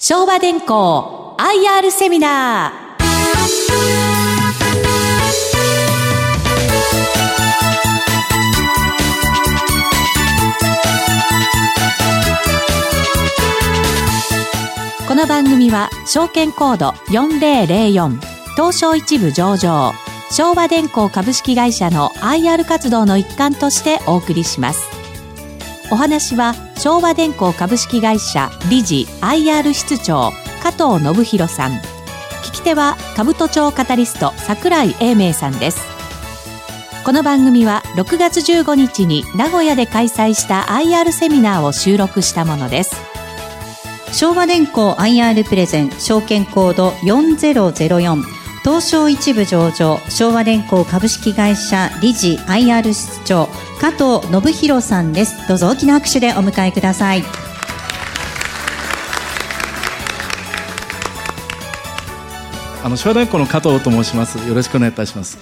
昭和電工 IR セミナー。この番組は証券コード4004東証一部上場昭和電工株式会社の IR 活動の一環としてお送りします。お話は昭和電工株式会社理事 IR 室長加藤信弘さん。聞き手は兜町カタリスト櫻井英明さんです。この番組は6月15日に名古屋で開催した IR セミナーを収録したものです。昭和電工 IR プレゼン証券コード4004東証一部上場昭和電工株式会社理事 IR 室長加藤信弘さんです。どうぞ大きな拍手でお迎えください。あの昭和電工の加藤と申します。よろしくお願いいたします。よ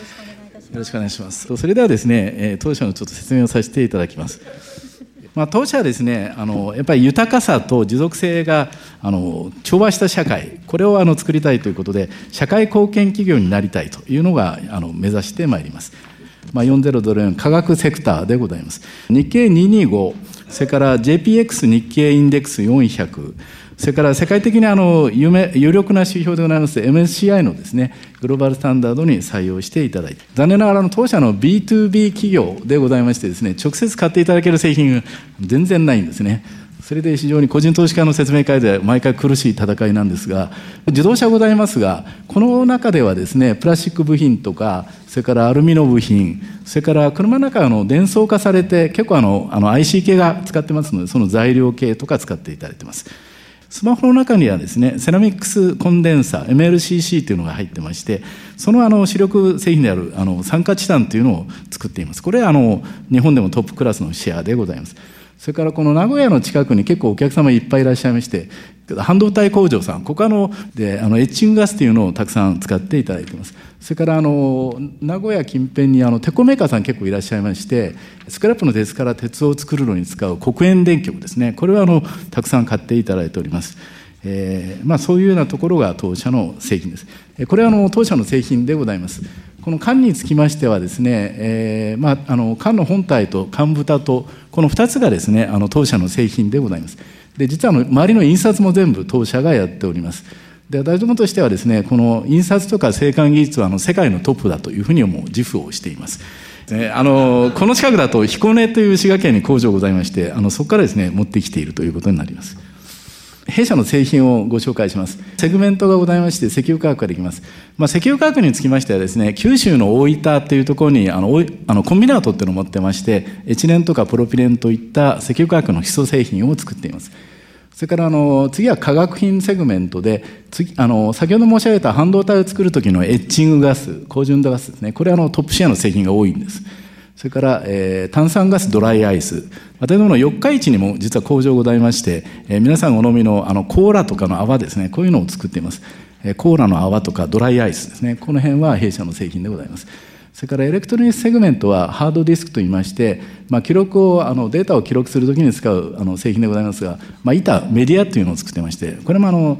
ろしくお願いします。それではですね、えー、当社のちょっと説明をさせていただきます。まあ、当社はですねあのやっぱり豊かさと持続性があの調和した社会これをあの作りたいということで社会貢献企業になりたいというのがあの目指してまいります。まあ、4004科学セクターでございます。日経225それから JPX 日経インデックス400それから世界的にあの有名有力な指標でございます MSCI のですね、グローバルスタンダードに採用していただいて、残念ながらの当社の B2B 企業でございましてですね、直接買っていただける製品全然ないんですね。それで非常に個人投資家の説明会で毎回苦しい戦いなんですが、自動車ございますが、この中ではですね、プラスチック部品とか、それからアルミの部品、それから車の中の電装化されて、結構あのあの IC 系が使ってますので、その材料系とか使っていただいてます。スマホの中にはですね、セラミックスコンデンサー、MLCC というのが入ってまして、そのあの主力製品であるあの酸化チタンというのを作っています。これはあの日本でもトップクラスのシェアでございます。それからこの名古屋の近くに結構お客様いっぱいいらっしゃいまして、半導体工場さん、ここあのであのエッチングガスというのをたくさん使っていただいています。それからあの名古屋近辺にあの鉄鋼メーカーさん結構いらっしゃいまして、スクラップの鉄から鉄を作るのに使う黒鉛電極ですね、これはあのたくさん買っていただいております。えーまあ、そういうようなところが当社の製品です。これはあの当社の製品でございます。この缶につきましてはですね、えーまあ、あの缶の本体と缶蓋とこの2つがですねあの当社の製品でございます。で実はあの周りの印刷も全部当社がやっております。で大丈夫としてはですねこの印刷とか生還技術はあの世界のトップだというふうにも自負をしています。あのこの近くだと彦根という滋賀県に工場ございましてあのそこからですね持ってきているということになります。弊社の製品をご紹介します。セグメントがございまして、石油化学ができます。まあ、石油化学につきましてはですね、九州の大分っていうところに、あの、あのコンビナートっていうのを持ってまして、エチレンとかプロピレンといった石油化学の基礎製品を作っています。それからあの次は化学品セグメントで次あの先ほど申し上げた半導体を作る時のエッチングガス高純度ガスですねこれはあのトップシェアの製品が多いんです。それから、えー、炭酸ガスドライアイス。建物の四日市にも実は工場ございまして、えー、皆さんお飲みのあのコーラとかの泡ですね、こういうのを作っています。えー、コーラの泡とかドライアイスですね、この辺は弊社の製品でございます。それからエレクトロニスセグメントはハードディスクといいまして、まあ、記録をあのデータを記録するときに使うあの製品でございますが、まあ、板メディアというのを作ってましてこれもあの、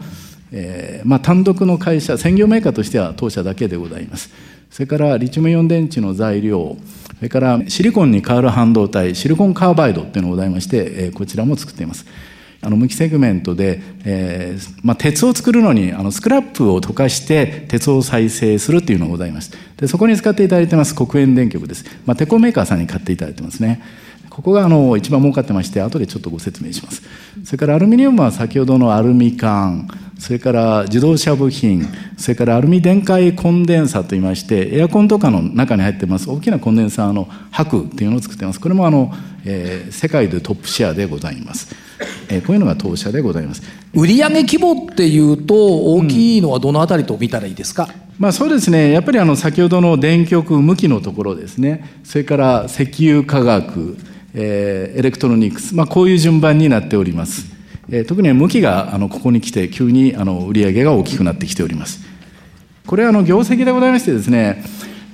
えーまあ、単独の会社専業メーカーとしては当社だけでございますそれからリチウムイオン電池の材料それからシリコンに代わる半導体シリコンカーバイドっていうのがございまして、こちらも作っています。あの無機セグメントで、えーまあ、鉄を作るのにあのスクラップを溶かして鉄を再生するっていうのがございます。でそこに使っていただいてます黒鉛電極です、まあ、テコメーカーさんに買っていただいてますね。ここがあの一番儲かってまして後でちょっとご説明します。それからアルミニウムは先ほどのアルミ缶それから自動車部品それからアルミ電解コンデンサといいましてエアコンとかの中に入ってます大きなコンデンサーの箔っていうのを作ってます。これもあの、えー、世界でトップシェアでございます。えー、こういうのが当社でございます。売上規模っていうと大きいのはどのあたりと見たらいいですか、うん、まあ、そうですね。やっぱりあの先ほどの電極向きのところですね。それから石油化学、えー、エレクトロニクス、まあ、こういう順番になっております、えー、特に向きがあのここに来て急にあの売上が大きくなってきておりますこれはあの業績でございましてですね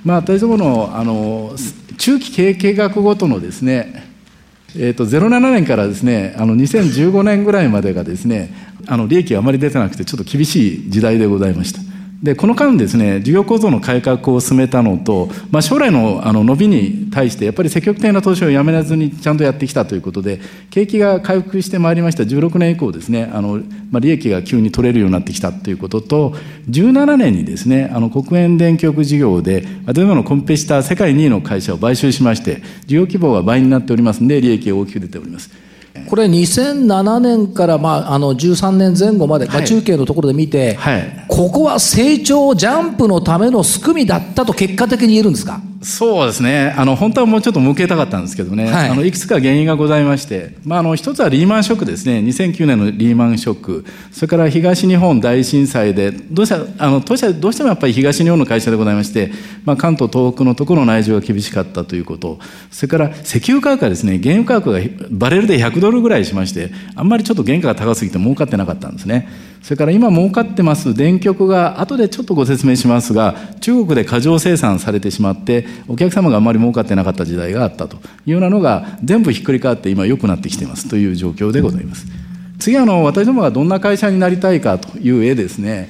まあ私どものあの中期経営計画ごとのですねえーと、07年からですねあの2015年ぐらいまでがですねあの利益があまり出てなくてちょっと厳しい時代でございました。でこの間ですね事業構造の改革を進めたのと、まあ、将来のあの伸びに対してやっぱり積極的な投資をやめずにちゃんとやってきたということで景気が回復してまいりました16年以降ですねあの、まあ、利益が急に取れるようになってきたということと17年にですねあの国営電極事業で例えばのコンペティター世界2位の会社を買収しまして事業規模が倍になっておりますので利益が大きく出ております。これ2007年から、まあ、あの13年前後まで、まあ、中継のところで見て、はい、ここは成長ジャンプのためのすくみだったと結果的に言えるんですか？そうですね。あの、本当はもうちょっと向けたかったんですけどね。はい、あの、いくつか原因がございまして、まあ、あの、一つはリーマンショックですね。2009年のリーマンショック。それから東日本大震災で、どうした、あの、当社、どうしてもやっぱり東日本の会社でございまして、まあ、関東、東北のところの内情が厳しかったということ。それから、石油価格がですね、原油価格がバレルで100ドルぐらいしまして、あんまりちょっと原価が高すぎて儲かってなかったんですね。それから今儲かってます電極が、後でちょっとご説明しますが、中国で過剰生産されてしまって、お客様があまり儲かってなかった時代があったというようなのが、全部ひっくり返って今良くなってきていますという状況でございます。次あの、私どもがどんな会社になりたいかという絵ですね。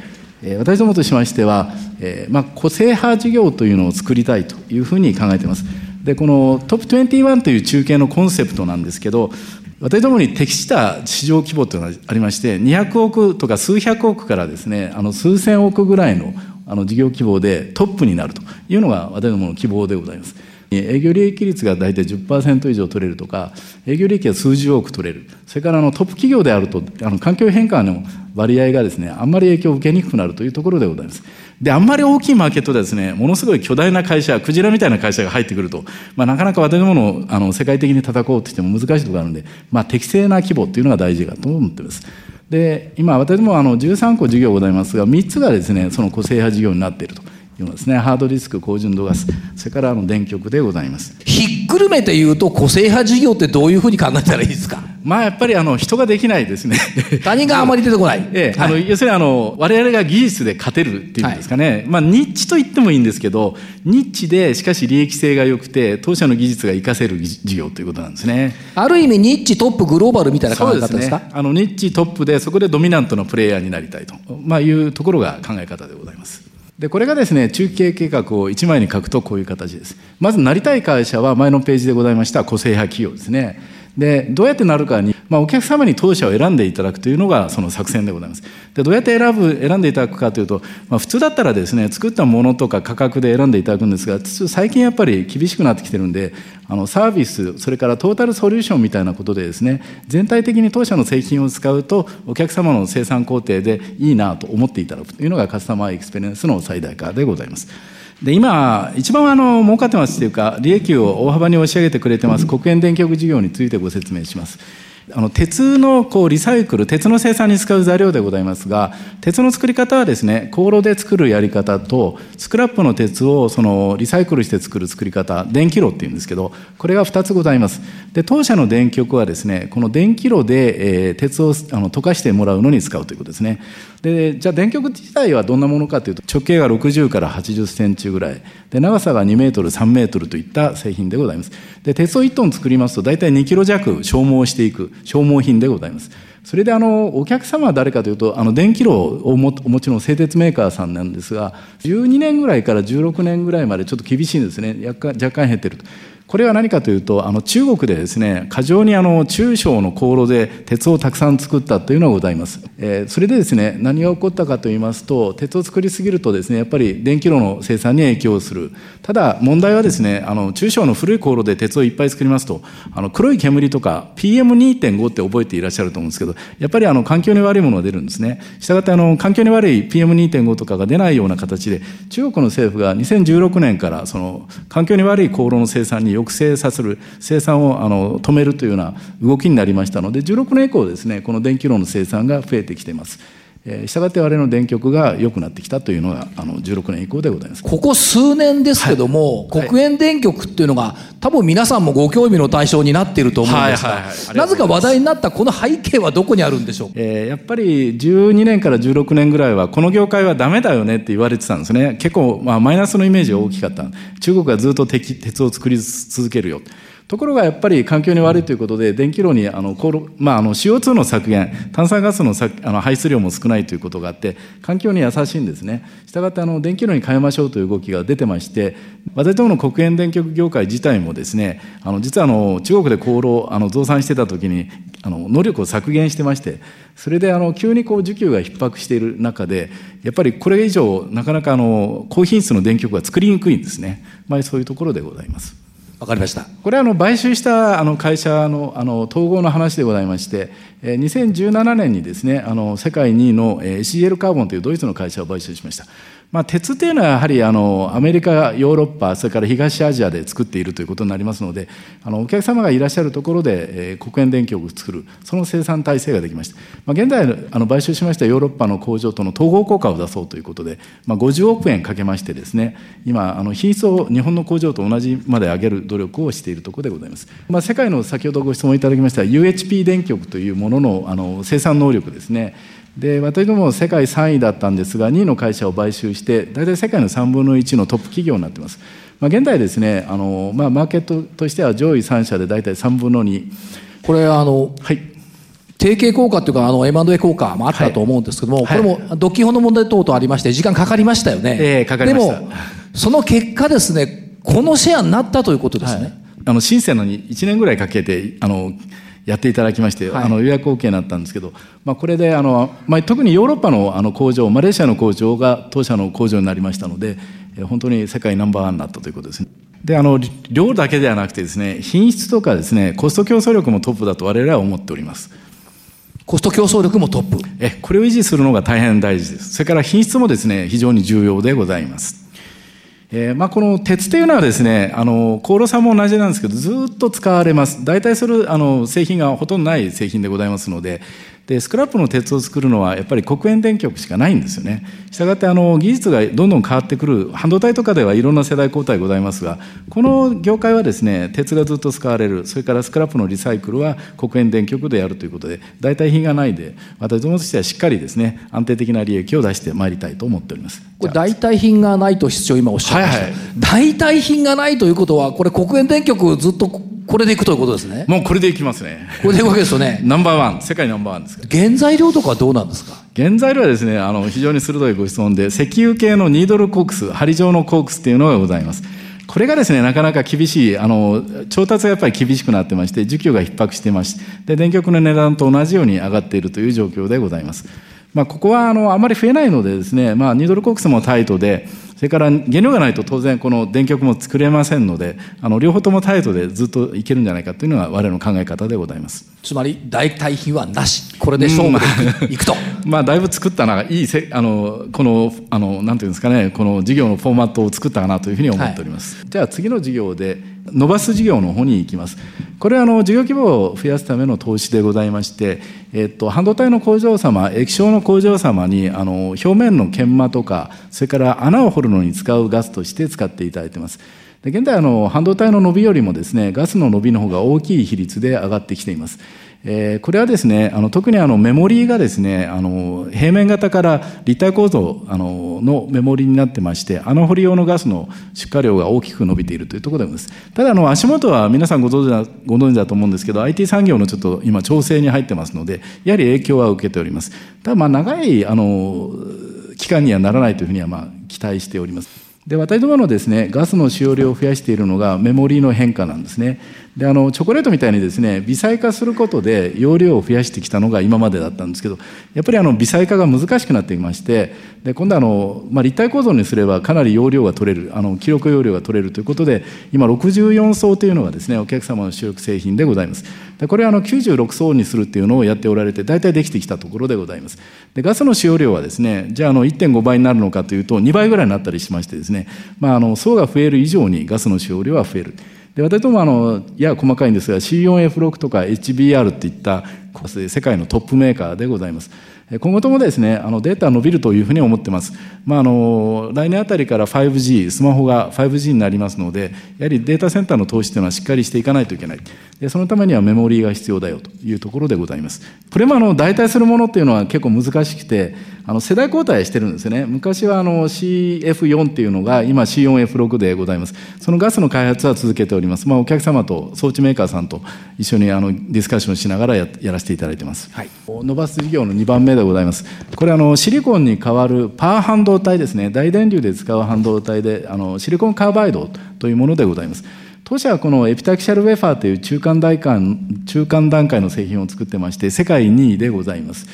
私どもとしましては、え、まあ、個性派事業というのを作りたいというふうに考えています。で、このトップ21という中継のコンセプトなんですけど、私どもに適した市場規模というのがありまして200億とか数百億からですねあの数千億ぐらいのあの事業規模でトップになるというのが私どもの希望でございます。営業利益率が大体10%以上取れるとか、営業利益が数十億取れる、それからあのトップ企業であると、あの環境変化の割合がですね、あんまり影響を受けにくくなるというところでございます。で、あんまり大きいマーケットでですね、ものすごい巨大な会社、クジラみたいな会社が入ってくると、まあ、なかなか私どものあの世界的に叩こうとしても難しいところがあるんで、まあ、適正な規模っていうのが大事だと思ってます。で、今私どもあの13個事業ございますが、3つがですね、その個性派事業になっていると。いうのですね、ハードディスク、高純度ガス、それからあの電極でございます。ひっくるめて言うと、個性派事業ってどういうふうに考えたらいいですか？まあやっぱりあの人ができないですね。他人があまり出てこない。ええ、はい、あの要するにあの我々が技術で勝てるっていうんですかね。はい、まあニッチと言ってもいいんですけど、ニッチでしかし利益性が良くて当社の技術が活かせる事業ということなんですね。ある意味ニッチトップグローバルみたいな考え方ですか？ね、あのニッチトップでそこでドミナントのプレイヤーになりたいと、まあいうところが考え方でございます。でこれがですね中継計画を1枚に書くとこういう形です。まずなりたい会社は前のページでございました個性派企業ですね。でどうやってなるかに、まあ、お客様に当社を選んでいただくというのがその作戦でございますでどうやって選ぶ選んでいただくかというと、まあ、普通だったらですね作ったものとか価格で選んでいただくんですが最近やっぱり厳しくなってきてるんであのサービスそれからトータルソリューションみたいなことでですね全体的に当社の製品を使うとお客様の生産工程でいいなと思っていただくというのがカスタマーエクスペリエンスの最大化でございます。で今、一番あの儲かってますというか、利益を大幅に押し上げてくれてます、黒鉛電極事業についてご説明します。あの鉄のこうリサイクル、鉄の生産に使う材料でございますが、鉄の作り方はですね、高炉で作るやり方と、スクラップの鉄をそのリサイクルして作る作り方、電気炉っていうんですけど、これが2つございます。で、当社の電極はですね、この電気炉で、えー、鉄をあの溶かしてもらうのに使うということですね。で、じゃあ電極自体はどんなものかというと、直径が60から80センチぐらい、で長さが2メートル、3メートルといった製品でございます。で、鉄を1トン作りますと、大体2キロ弱消耗していく。消耗品でございます。それであのお客様は誰かというとあの電気炉をお持ちの製鉄メーカーさんなんですが12年ぐらいから16年ぐらいまでちょっと厳しいんですね若干減ってるとこれは何かというと、あの中国でですね、過剰にあの中小の航路で鉄をたくさん作ったというのがございます。えー、それでですね、何が起こったかと言いますと、鉄を作りすぎるとですね、やっぱり電気炉の生産に影響する。ただ問題はですね、あの中小の古い航路で鉄をいっぱい作りますと、あの黒い煙とか PM2.5 って覚えていらっしゃると思うんですけど、やっぱりあの環境に悪いものが出るんですね。したがってあの環境に悪い PM2.5 とかが出ないような形で、中国の政府が2016年からその環境に悪い航路の生産に抑制させる生産をあの止めるというような動きになりましたので16年以降ですねこの電気炉の生産が増えてきています。えー、したがって我々の電極が良くなってきたというのがあの16年以降でございます。ここ数年ですけども、はい、国営電極っていうのが多分皆さんもご興味の対象になっていると思うんですが、なぜか話題になったこの背景はどこにあるんでしょう、えー、やっぱり12年から16年ぐらいはこの業界はダメだよねって言われてたんですね。結構、まあ、マイナスのイメージが大きかった。中国がずっと鉄を作り続けるよところがやっぱり環境に悪いということで、電気炉にあの、まあ、あの CO2 の削減、炭酸ガスのあの排出量も少ないということがあって、環境に優しいんですね。したがってあの電気炉に変えましょうという動きが出てまして、私どもの国営電極業界自体もですね、あの実はあの中国で航路あの増産してた時にあの能力を削減してまして、それであの急にこう需給が逼迫している中で、やっぱりこれ以上、なかなかあの高品質の電極が作りにくいんですね。まあ、そういうところでございます。わかりました。これはあの買収したあの会社のあの統合の話でございまして、2017年にですね、あの世界2位の CL カーボンというドイツの会社を買収しました。まあ、鉄というのはやはりあのアメリカ、ヨーロッパ、それから東アジアで作っているということになりますので、あのお客様がいらっしゃるところで、えー、黒煙電極を作る、その生産体制ができました。まあ、現在あの買収しましたヨーロッパの工場との統合効果を出そうということで、まあ、50億円かけましてですね、今、あの品質を日本の工場と同じまで上げる努力をしているところでございます。まあ、世界の先ほどご質問いただきました UHP 電極というもののあの生産能力ですね。で私ども世界3位だったんですが2位の会社を買収して大体世界の3分の1のトップ企業になってます、まあ、現在ですねあの、まあ、マーケットとしては上位3社で大体3分の2これあの、はい、提携効果っていうかあの M&A 効果もあったと思うんですけども、はい、これも独基本の問題等々ありまして時間かかりましたよね、えー、かかりました。でもその結果ですねこのシェアになったということですね、はい、あの新鮮のに1年ぐらいかけてあのやっていただきまして、はい、あの予約 OK になったんですけど、まあ、これであの、まあ、特にヨーロッパのあの工場マレーシアの工場が当社の工場になりましたので本当に世界ナンバーワンになったということですね。であの量だけではなくてですね品質とかですねコスト競争力もトップだと我々は思っております。コスト競争力もトップえこれを維持するのが大変大事です。それから品質もですね非常に重要でございます。えーまあ、この鉄というのはですねあの高炉さんも同じなんですけどずっと使われます。大体それあの製品がほとんどない製品でございますのででスクラップの鉄を作るのはやっぱり黒煙電極しかないんですよね。したがってあの技術がどんどん変わってくる半導体とかではいろんな世代交代ございますがこの業界はですね鉄がずっと使われるそれからスクラップのリサイクルは黒煙電極でやるということで代替品がないで私どもとしてはしっかりですね安定的な利益を出してまいりたいと思っております。これ代替品がないと室長今おっしゃいました、はいはい、代替品がないということはこれ黒煙電極ずっとこれでいくということですね。もうこれでいきますね。これでいくわけですよね。ナンバーワン世界ナンバーワンです原材料とかはどうなんですか？原材料はですねあの非常に鋭いご質問で石油系のニードルコークス針状のコークスっていうのがございます。これがですねなかなか厳しいあの調達がやっぱり厳しくなってまして需給が逼迫していましてで電極の値段と同じように上がっているという状況でございます。まあ、ここはあのあまり増えないのでですね、まあ、ニードルコークスもタイトでそれから原料がないと当然この電極も作れませんのであの両方ともタイトでずっといけるんじゃないかというのが我々の考え方でございます。つまり代替品はなし。これで勝負でいくと、まあだいぶ作ったのがいいせあのこのあのなんていうんですかねこの事業のフォーマットを作ったかなというふうに思っております、はい、じゃあ次の事業で伸ばす事業の方に行きますこれはあの事業規模を増やすための投資でございまして、えっと、半導体の工場様液晶の工場様にあの表面の研磨とかそれから穴を掘るのに使うガスとして使っていただいています。で現在あの半導体の伸びよりもですねガスの伸びの方が大きい比率で上がってきています。えー、これはですねあの特にあのメモリーがですねあの平面型から立体構造あののメモリーになってまして穴掘り用のガスの出荷量が大きく伸びているというところでございます。ただあの足元は皆さんご存知だご存知だと思うんですけど IT 産業のちょっと今調整に入ってますのでやはり影響は受けております。ただまあ長いあの期間にはならないというふうにはまあ期待しております。で私どものですねガスの使用量を増やしているのがメモリーの変化なんですね。であのチョコレートみたいにですね微細化することで容量を増やしてきたのが今までだったんですけどやっぱりあの微細化が難しくなってきましてで今度あの、まあ、立体構造にすればかなり容量が取れるあの記録容量が取れるということで今64層というのがですねお客様の主力製品でございます。でこれはあの96層にするっていうのをやっておられて大体できてきたところでございます。でガスの使用量はですねじゃああの1.5倍になるのかというと2倍ぐらいになったりしましてですね、まあ、あの層が増える以上にガスの使用量は増える。で私どもあのやや細かいんですが C4F6 とか HBR っていった世界のトップメーカーでございます。今後ともですねあのデータ伸びるというふうに思ってます、まあ、あの来年あたりから 5G スマホが 5G になりますのでやはりデータセンターの投資というのはしっかりしていかないといけないでそのためにはメモリーが必要だよというところでございますこれもあの代替するものっていうのは結構難しくてあの世代交代してるんですね。昔はあの CF4 っていうのが今 C4F6 でございます。そのガスの開発は続けております。まあ、お客様と装置メーカーさんと一緒にあのディスカッションしながらややらせていただいてます。はい、伸ばす事業の2番目でございます。これあのシリコンに代わるパワー半導体ですね。大電流で使う半導体であのシリコンカーバイドというものでございます。当社はこのエピタキシャルウェファーという中間段階中間段階の製品を作ってまして、世界2位でございます。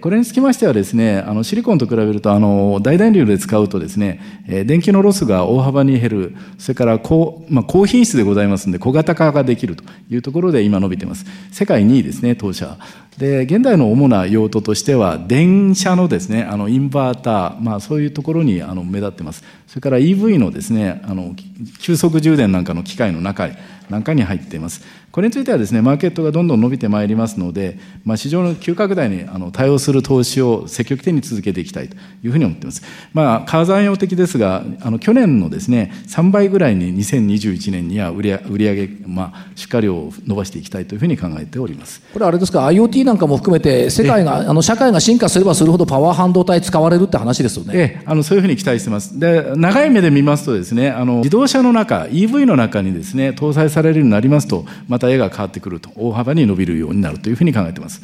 これにつきましてはですね、あのシリコンと比べると、あの大電流で使うとですね、電気のロスが大幅に減る、それから高,、まあ、高品質でございますので、小型化ができるというところで今伸びています。世界2位ですね、当社。で現代の主な用途としては電車のですねあのインバーター、まあ、そういうところにあの目立ってますそれから EV のですねあの急速充電なんかの機械の中なんかに入っていますこれについてはですねマーケットがどんどん伸びてまいりますので、まあ、市場の急拡大にあの対応する投資を積極的に続けていきたいというふうに思っています、まあ、火山用的ですがあの去年のですね3倍ぐらいに2021年には売り売上、まあ、出荷量を伸ばしていきたいというふうに考えております。これあれですか IoT なんかも含めて世界があの社会が進化すればするほどパワー半導体使われるって話ですよね。えあのそういうふうに期待してます。で長い目で見ますとですねあの自動車の中 EV の中にですね搭載されるようになりますとまた絵が変わってくると大幅に伸びるようになるというふうに考えています。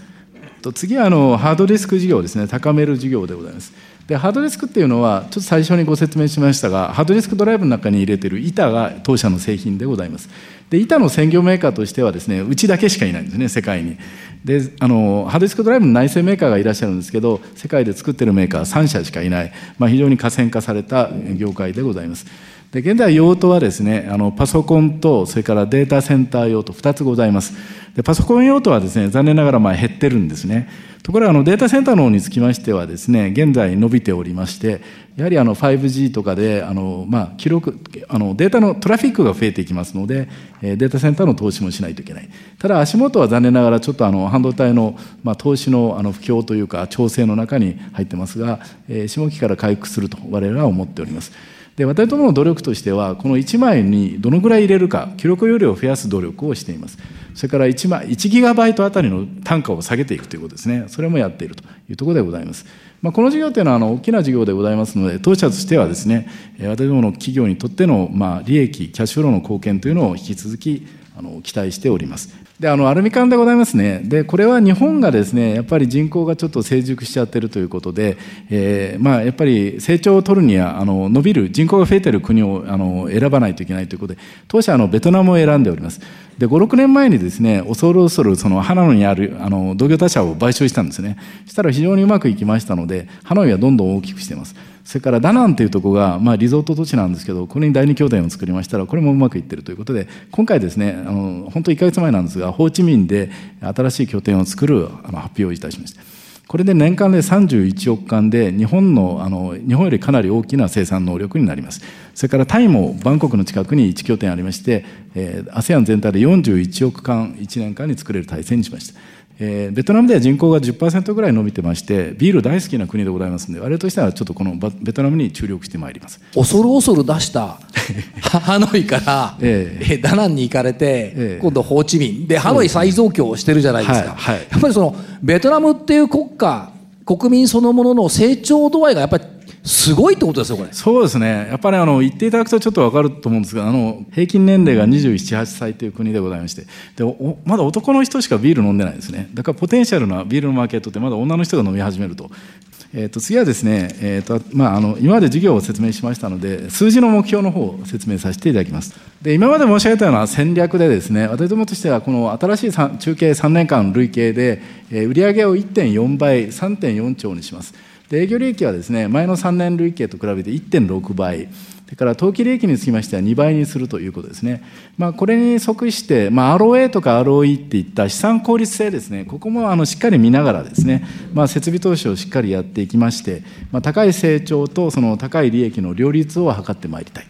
と次はあのハードディスク事業ですね。高める事業でございます。でハードディスクっていうのはちょっと最初にご説明しましたがハードディスクドライブの中に入れてる板が当社の製品でございます。で板の専業メーカーとしてはですねうちだけしかいないんですね世界に。であのハードディスクドライブの内製メーカーがいらっしゃるんですけど世界で作ってるメーカーは3社しかいない、まあ、非常に河川化された業界でございます。で現在用途はですねあのパソコンとそれからデータセンター用途2つございます。でパソコン用途はですね残念ながらまあ減ってるんですね。ところがあのデータセンターの方につきましてはですね現在伸びておりましてやはりあの 5G とかであの、まあ、記録あのデータのトラフィックが増えていきますのでデータセンターの投資もしないといけない。ただ足元は残念ながらちょっとあの半導体の、まあ、投資のあの不況というか調整の中に入ってますが、下期から回復すると我々は思っております。で私どもの努力としてはこの1枚にどのぐらい入れるか記録容量を増やす努力をしています。それから1枚1ギガバイトあたりの単価を下げていくということですね。それもやっているというところでございます、まあ、この事業というのはあの大きな事業でございますので当社としてはですね私どもの企業にとってのまあ利益キャッシュフローの貢献というのを引き続きあの期待しております。であのアルミ缶でございますね。でこれは日本がですねやっぱり人口がちょっと成熟しちゃってるということで、えー、まあやっぱり成長を取るにはあの伸びる人口が増えてる国をあの選ばないといけないということで当社あのベトナムを選んでおります。で56年前にですね恐る恐るそのハノイにあるあの同業他社を買収したんですね。したら非常にうまくいきましたのでハノイはどんどん大きくしています。それからダナンというところが、まあ、リゾート都市なんですけど、これに第二拠点を作りましたら、これもうまくいってるということで、今回ですね、あの本当1か月前なんですが、ホーチミンで新しい拠点を作るあの発表をいたしました。これで年間で31億缶で日本のあの日本よりかなり大きな生産能力になりますそれからタイもバンコクの近くに1拠点ありまして、えー、ASEAN 全体で41億缶1年間に作れる体制にしましたえー、ベトナムでは人口が10%ぐらい伸びてましてビール大好きな国でございますので我々としてはちょっとこのベトナムに注力してまいります。恐る恐る出した ハノイから、えー、ダナンに行かれて、えー、今度ホーチミン。でハノイ再増強をしてるじゃないですか、はいはい、やっぱりそのベトナムっていう国家国民そのものの成長度合いがやっぱりすごいってことですよこれ。そうですね。やっぱりあの言っていただくとちょっと分かると思うんですがあの平均年齢が278歳という国でございましてでまだ男の人しかビール飲んでないですね。だからポテンシャルなビールのマーケットってまだ女の人が飲み始めると。えー、と次はですね、えーとまあ、あの今まで事業を説明しましたので数字の目標の方を説明させていただきます。で今まで申し上げたような戦略でですね私どもとしてはこの新しい中継3年間累計で、えー、売上を1.4倍3.4兆にします。で営業利益はですね前の3年累計と比べて1.6倍。それから当期利益につきましては2倍にするということですね。まあ、これに即して、まあ、ROA とか ROE っていった資産効率性ですね、ここもあのしっかり見ながらですね、まあ、設備投資をしっかりやっていきまして、まあ、高い成長とその高い利益の両立を図ってまいりたい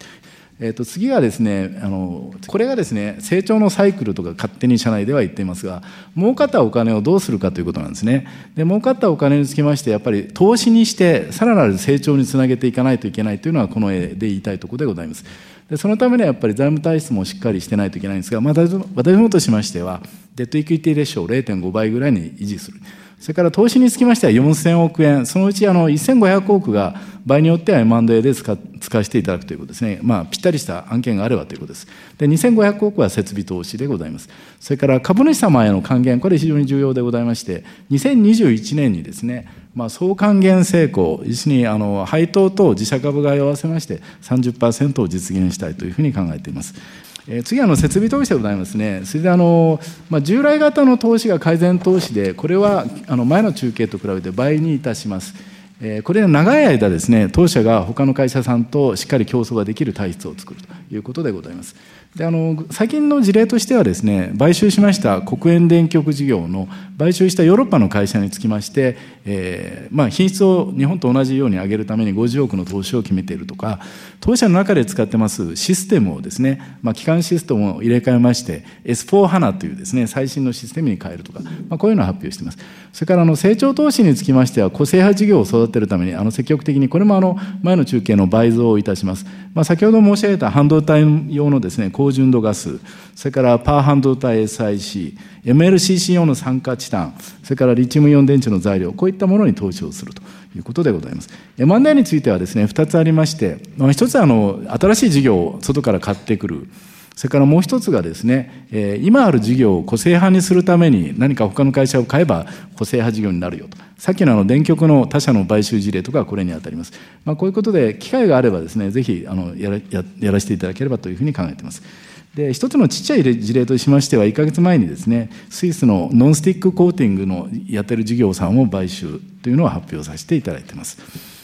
えー、と次はですねあのこれがですね成長のサイクルとか勝手に社内では言っていますが儲かったお金をどうするかということなんですね。で儲かったお金につきましてやっぱり投資にしてさらなる成長につなげていかないといけないというのはこの絵で言いたいところでございます。でそのためにはやっぱり財務体質もしっかりしてないといけないんですが、まあ、私どもとしましてはデッドイクイティレシオを0.5倍ぐらいに維持する。それから投資につきましては4000億円そのうちあの1500億が場合によっては M&A で使使わせていただくということですね、まあ、ぴったりした案件があればということです。で、2500億は設備投資でございます。それから株主様への還元、これ非常に重要でございまして、2021年にですね、まあ、総還元成功、要するにあの配当と自社株買いを合わせまして30%を実現したいというふうに考えています。え次はの設備投資でございますね、それであの、まあ、従来型の投資が改善投資で、これはあの前の中継と比べて倍にいたします。えこれは長い間ですね、当社が他の会社さんとしっかり競争ができる体質を作るということでございます。であの最近の事例としてはですね買収しました国営電極事業の買収したヨーロッパの会社につきまして、えーまあ、品質を日本と同じように上げるために50億の投資を決めているとか当社の中で使ってますシステムをですね、まあ、基幹システムを入れ替えまして S4 HANA というですね最新のシステムに変えるとか、まあ、こういうのを発表しています。それからあの成長投資につきましては個性派事業を育てるためにあの積極的にこれもあの前の中継の倍増をいたします、まあ、先ほど申し上げた半導体用のですね高純度ガスそれからパワー半導体 SIC MLCC 用の酸化チタンそれからリチウムイオン電池の材料こういったものに投資をするということでございます。M&A についてはですね2つありまして1つはあの新しい事業を外から買ってくるそれからもう一つがですね、今ある事業を個性派にするために何か他の会社を買えば個性派事業になるよと。さっきのあの電極の他社の買収事例とかこれにあたります。まあ、こういうことで機会があればですね、ぜひあのやらややらせていただければというふうに考えています。で一つのちっちゃい事例としましては1か月前にですねスイスのノンスティックコーティングのやってる事業さんを買収というのを発表させていただいています。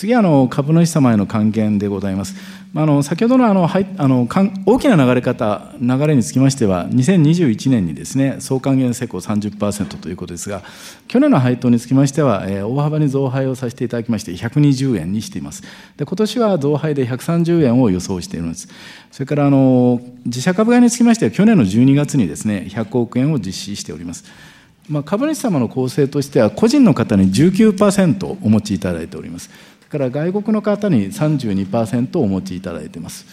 次は株主様への還元でございます。あの先ほどのあのあの大きな流れ方、流れにつきましては、2021年にですね総還元成功30%ということですが、去年の配当につきましては、大幅に増配をさせていただきまして、120円にしています。で今年は増配で130円を予想しているんです。それからあの自社株買いにつきましては、去年の12月にですね100億円を実施しております。まあ、株主様の構成としては、個人の方に19%お持ちいただいております。から外国の方に32%お持ちいただいています。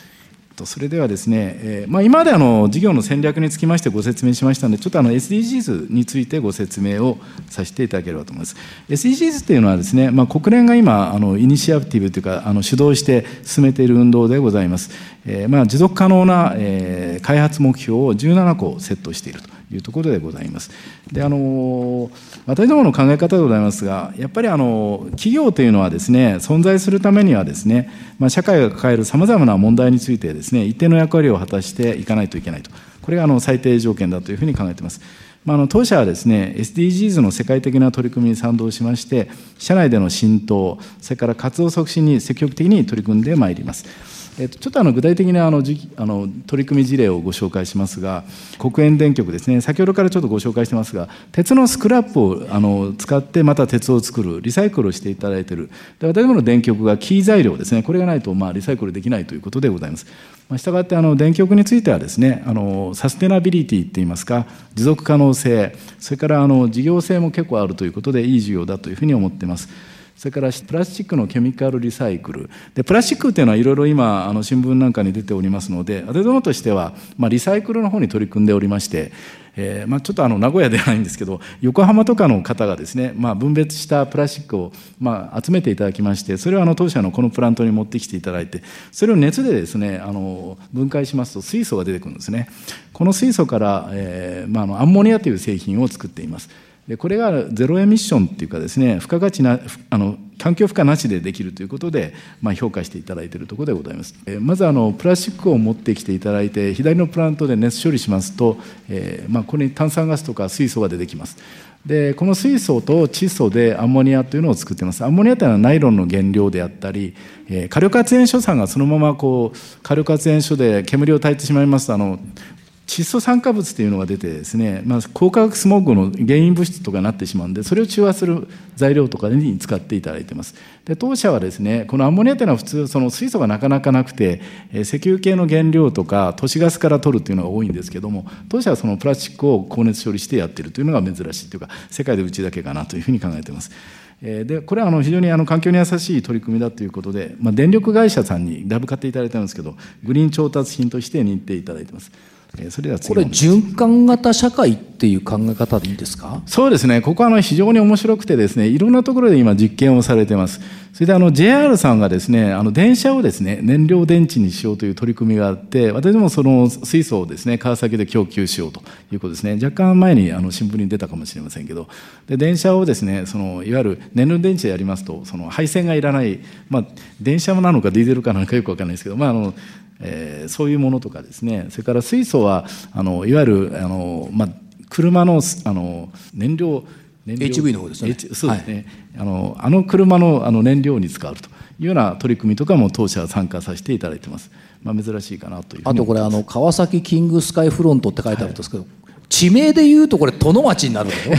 それではですね、まあ、今まであの事業の戦略につきましてご説明しましたので、ちょっとあの SDGs についてご説明をさせていただければと思います。SDGs というのはですね、まあ、国連が今、あのイニシアティブというか、あの主導して進めている運動でございます。えまあ、持続可能な、え、開発目標を17個セットしていると。いうところでございます。であの私どもの考え方でございますがやっぱりあの企業というのはですね存在するためにはですね、まあ、社会が抱えるさまざまな問題についてですね一定の役割を果たしていかないといけないとこれがあの最低条件だというふうに考えています。まあ、あの当社はですね SDGs の世界的な取り組みに賛同しまして社内での浸透それから活動促進に積極的に取り組んでまいります。えっと、ちょっとあの具体的なあのあの取り組み事例をご紹介しますが、国営電極ですね、先ほどからちょっとご紹介してますが、鉄のスクラップをあの使ってまた鉄を作る、リサイクルをしていただいている、で私どもの電極がキー材料ですね、これがないとまあリサイクルできないということでございます。まあ、したがってあの電極についてはですねあのサステナビリティっていいますか持続可能性それからあの事業性も結構あるということでいい事業だというふうに思っています。それからプラスチックのケミカルリサイクル。でプラスチックっていうのはいろいろ今あの新聞なんかに出ておりますのでアデドノとしては、まあ、リサイクルの方に取り組んでおりましてえーまあ、ちょっとあの名古屋ではないんですけど横浜とかの方がですね、まあ、分別したプラスチックを、まあ、集めていただきましてそれをあの当社のこのプラントに持ってきていただいてそれを熱でですねあの分解しますと水素が出てくるんですね。この水素から、えーまあ、あのアンモニアという製品を作っています。でこれがゼロエミッションっていうかですね付加価値なあの環境負荷なしでできるということで、まあ、評価していただいているところでございます。えまずあのプラスチックを持ってきていただいて左のプラントで熱処理しますと、えー、まあ、ここに炭酸ガスとか水素が出てきます。でこの水素と窒素でアンモニアというのを作っていますアンモニアというのはナイロンの原料であったり、えー、火力発電所さんがそのままこう火力発電所で煙を焚いてしまいますとあの窒素酸化物というのが出てですね、まあ、高化学スモッグの原因物質とかになってしまうんでそれを中和する材料とかに使っていただいていますで当社はですねこのアンモニアというのは普通その水素がなかなかなくて石油系の原料とか都市ガスから取るというのが多いんですけども当社はそのプラスチックを高熱処理してやっているというのが珍しいというか世界でうちだけかなというふうに考えていますでこれはあの非常にあの環境に優しい取り組みだということで、まあ、電力会社さんにだいぶ買っていただいたんですけどグリーン調達品として認定いただいています。それではこれ循環型社会っていう考え方でいいですか？そうですね。ここはあの非常に面白くてですねいろんなところで今実験をされてます。それであの JR さんがですねあの電車をですね燃料電池にしようという取り組みがあって私もその水素をですね川崎で供給しようということですね。若干前にあの新聞に出たかもしれませんけど。で電車をですねそのいわゆる燃料電池でやりますとその配線がいらない、まあ、電車なのかディーゼルかなのかよく分かんないですけど、まああのえー、そういうものとかですね。それから水素はあのいわゆるあの、まあ、車のあの燃料燃料。HV の方ですね、H、そうですね、はい、あのあの車のあの燃料に使うというような取り組みとかも当社は参加させていただいてます、まあ、珍しいかなというあとこれあの川崎キングスカイフロントって書いてあるんですけど、はい地名でいうとこれ殿町になるでしょ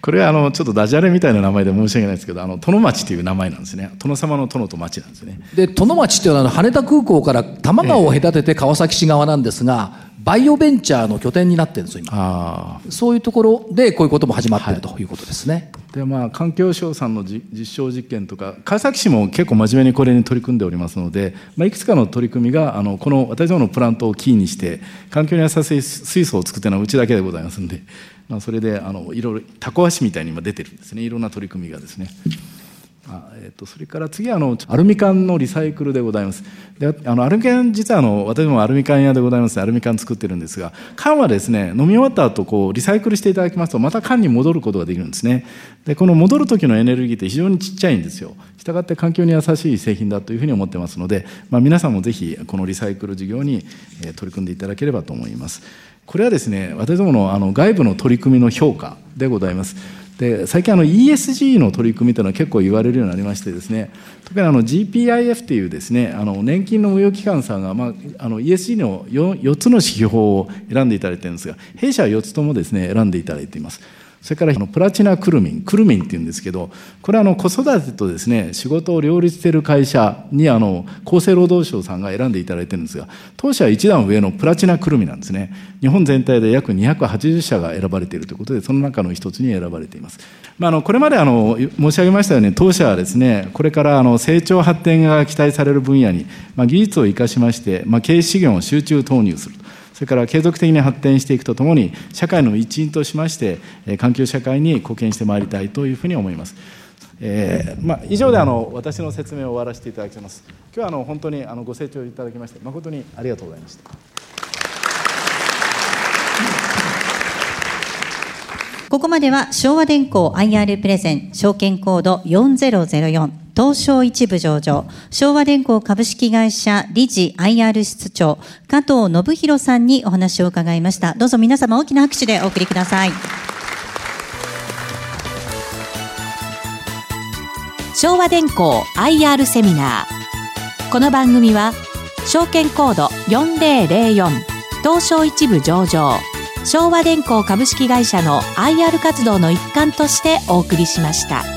これはあのちょっとダジャレみたいな名前で申し訳ないですけどあの殿町という名前なんですね。殿様の殿と町なんですね。で殿町っていうのは羽田空港から多摩川を隔てて川崎市側なんですが、バイオベンチャーの拠点になってるんですよ今。そういうところでこういうことも始まってる、とい。うことですね。でまあ環境省さんの実証実験とか川崎市も結構真面目にこれに取り組んでおりますので、まあ、いくつかの取り組みがあのこの私どものプラントをキーにして環境に優しい水素を作ってるのはうちだけでございますんで、まあ、それであのいろいろタコ足みたいに今出てるんですね。いろんな取り組みがですね。あえーと、それから次はあのアルミ缶のリサイクルでございます。であのアルミ缶実はあの私もアルミ缶屋でございます。アルミ缶作ってるんですが缶はですね飲み終わった後こうリサイクルしていただきますとまた缶に戻ることができるんですね。でこの戻る時のエネルギーって非常にちっちゃいんですよ。したがって環境に優しい製品だというふうに思ってますので、まあ、皆さんもぜひこのリサイクル事業に取り組んでいただければと思います。これはですね私どものあの外部の取り組みの評価でございます。で最近あの ESG の取り組みというのは結構言われるようになりましてですね特にあの GPIF というですねあの年金の運用機関さんが、まあ、あの ESG の 4, 4つの指標を選んでいただいているんですが弊社は4つともですね選んでいただいています。それからプラチナクルミン、クルミンっていうんですけど、これはあの子育てとですね、仕事を両立している会社にあの厚生労働省さんが選んでいただいてるんですが、当社は一段上のプラチナクルミなんですね。日本全体で約280社が選ばれているということで、その中の一つに選ばれています。まあ、あのこれまであの申し上げましたように、当社はですね、これからあの成長発展が期待される分野に、まあ、技術を生かしまして、まあ、経営資源を集中投入すると。それから継続的に発展していくとともに、社会の一員としまして、環境社会に貢献してまいりたいというふうに思います。えーまあ、以上であの私の説明を終わらせていただきます。今日はあの本当にあのご清聴いただきまして誠にありがとうございました。ここまでは昭和電工 IR プレゼン証券コード4004東証一部上場、昭和電工株式会社理事 IR 室長、加藤信弘さんにお話を伺いました。どうぞ皆様大きな拍手でお送りください。昭和電工 IR セミナー。この番組は、証券コード4004東証一部上場、昭和電工株式会社の IR 活動の一環としてお送りしました。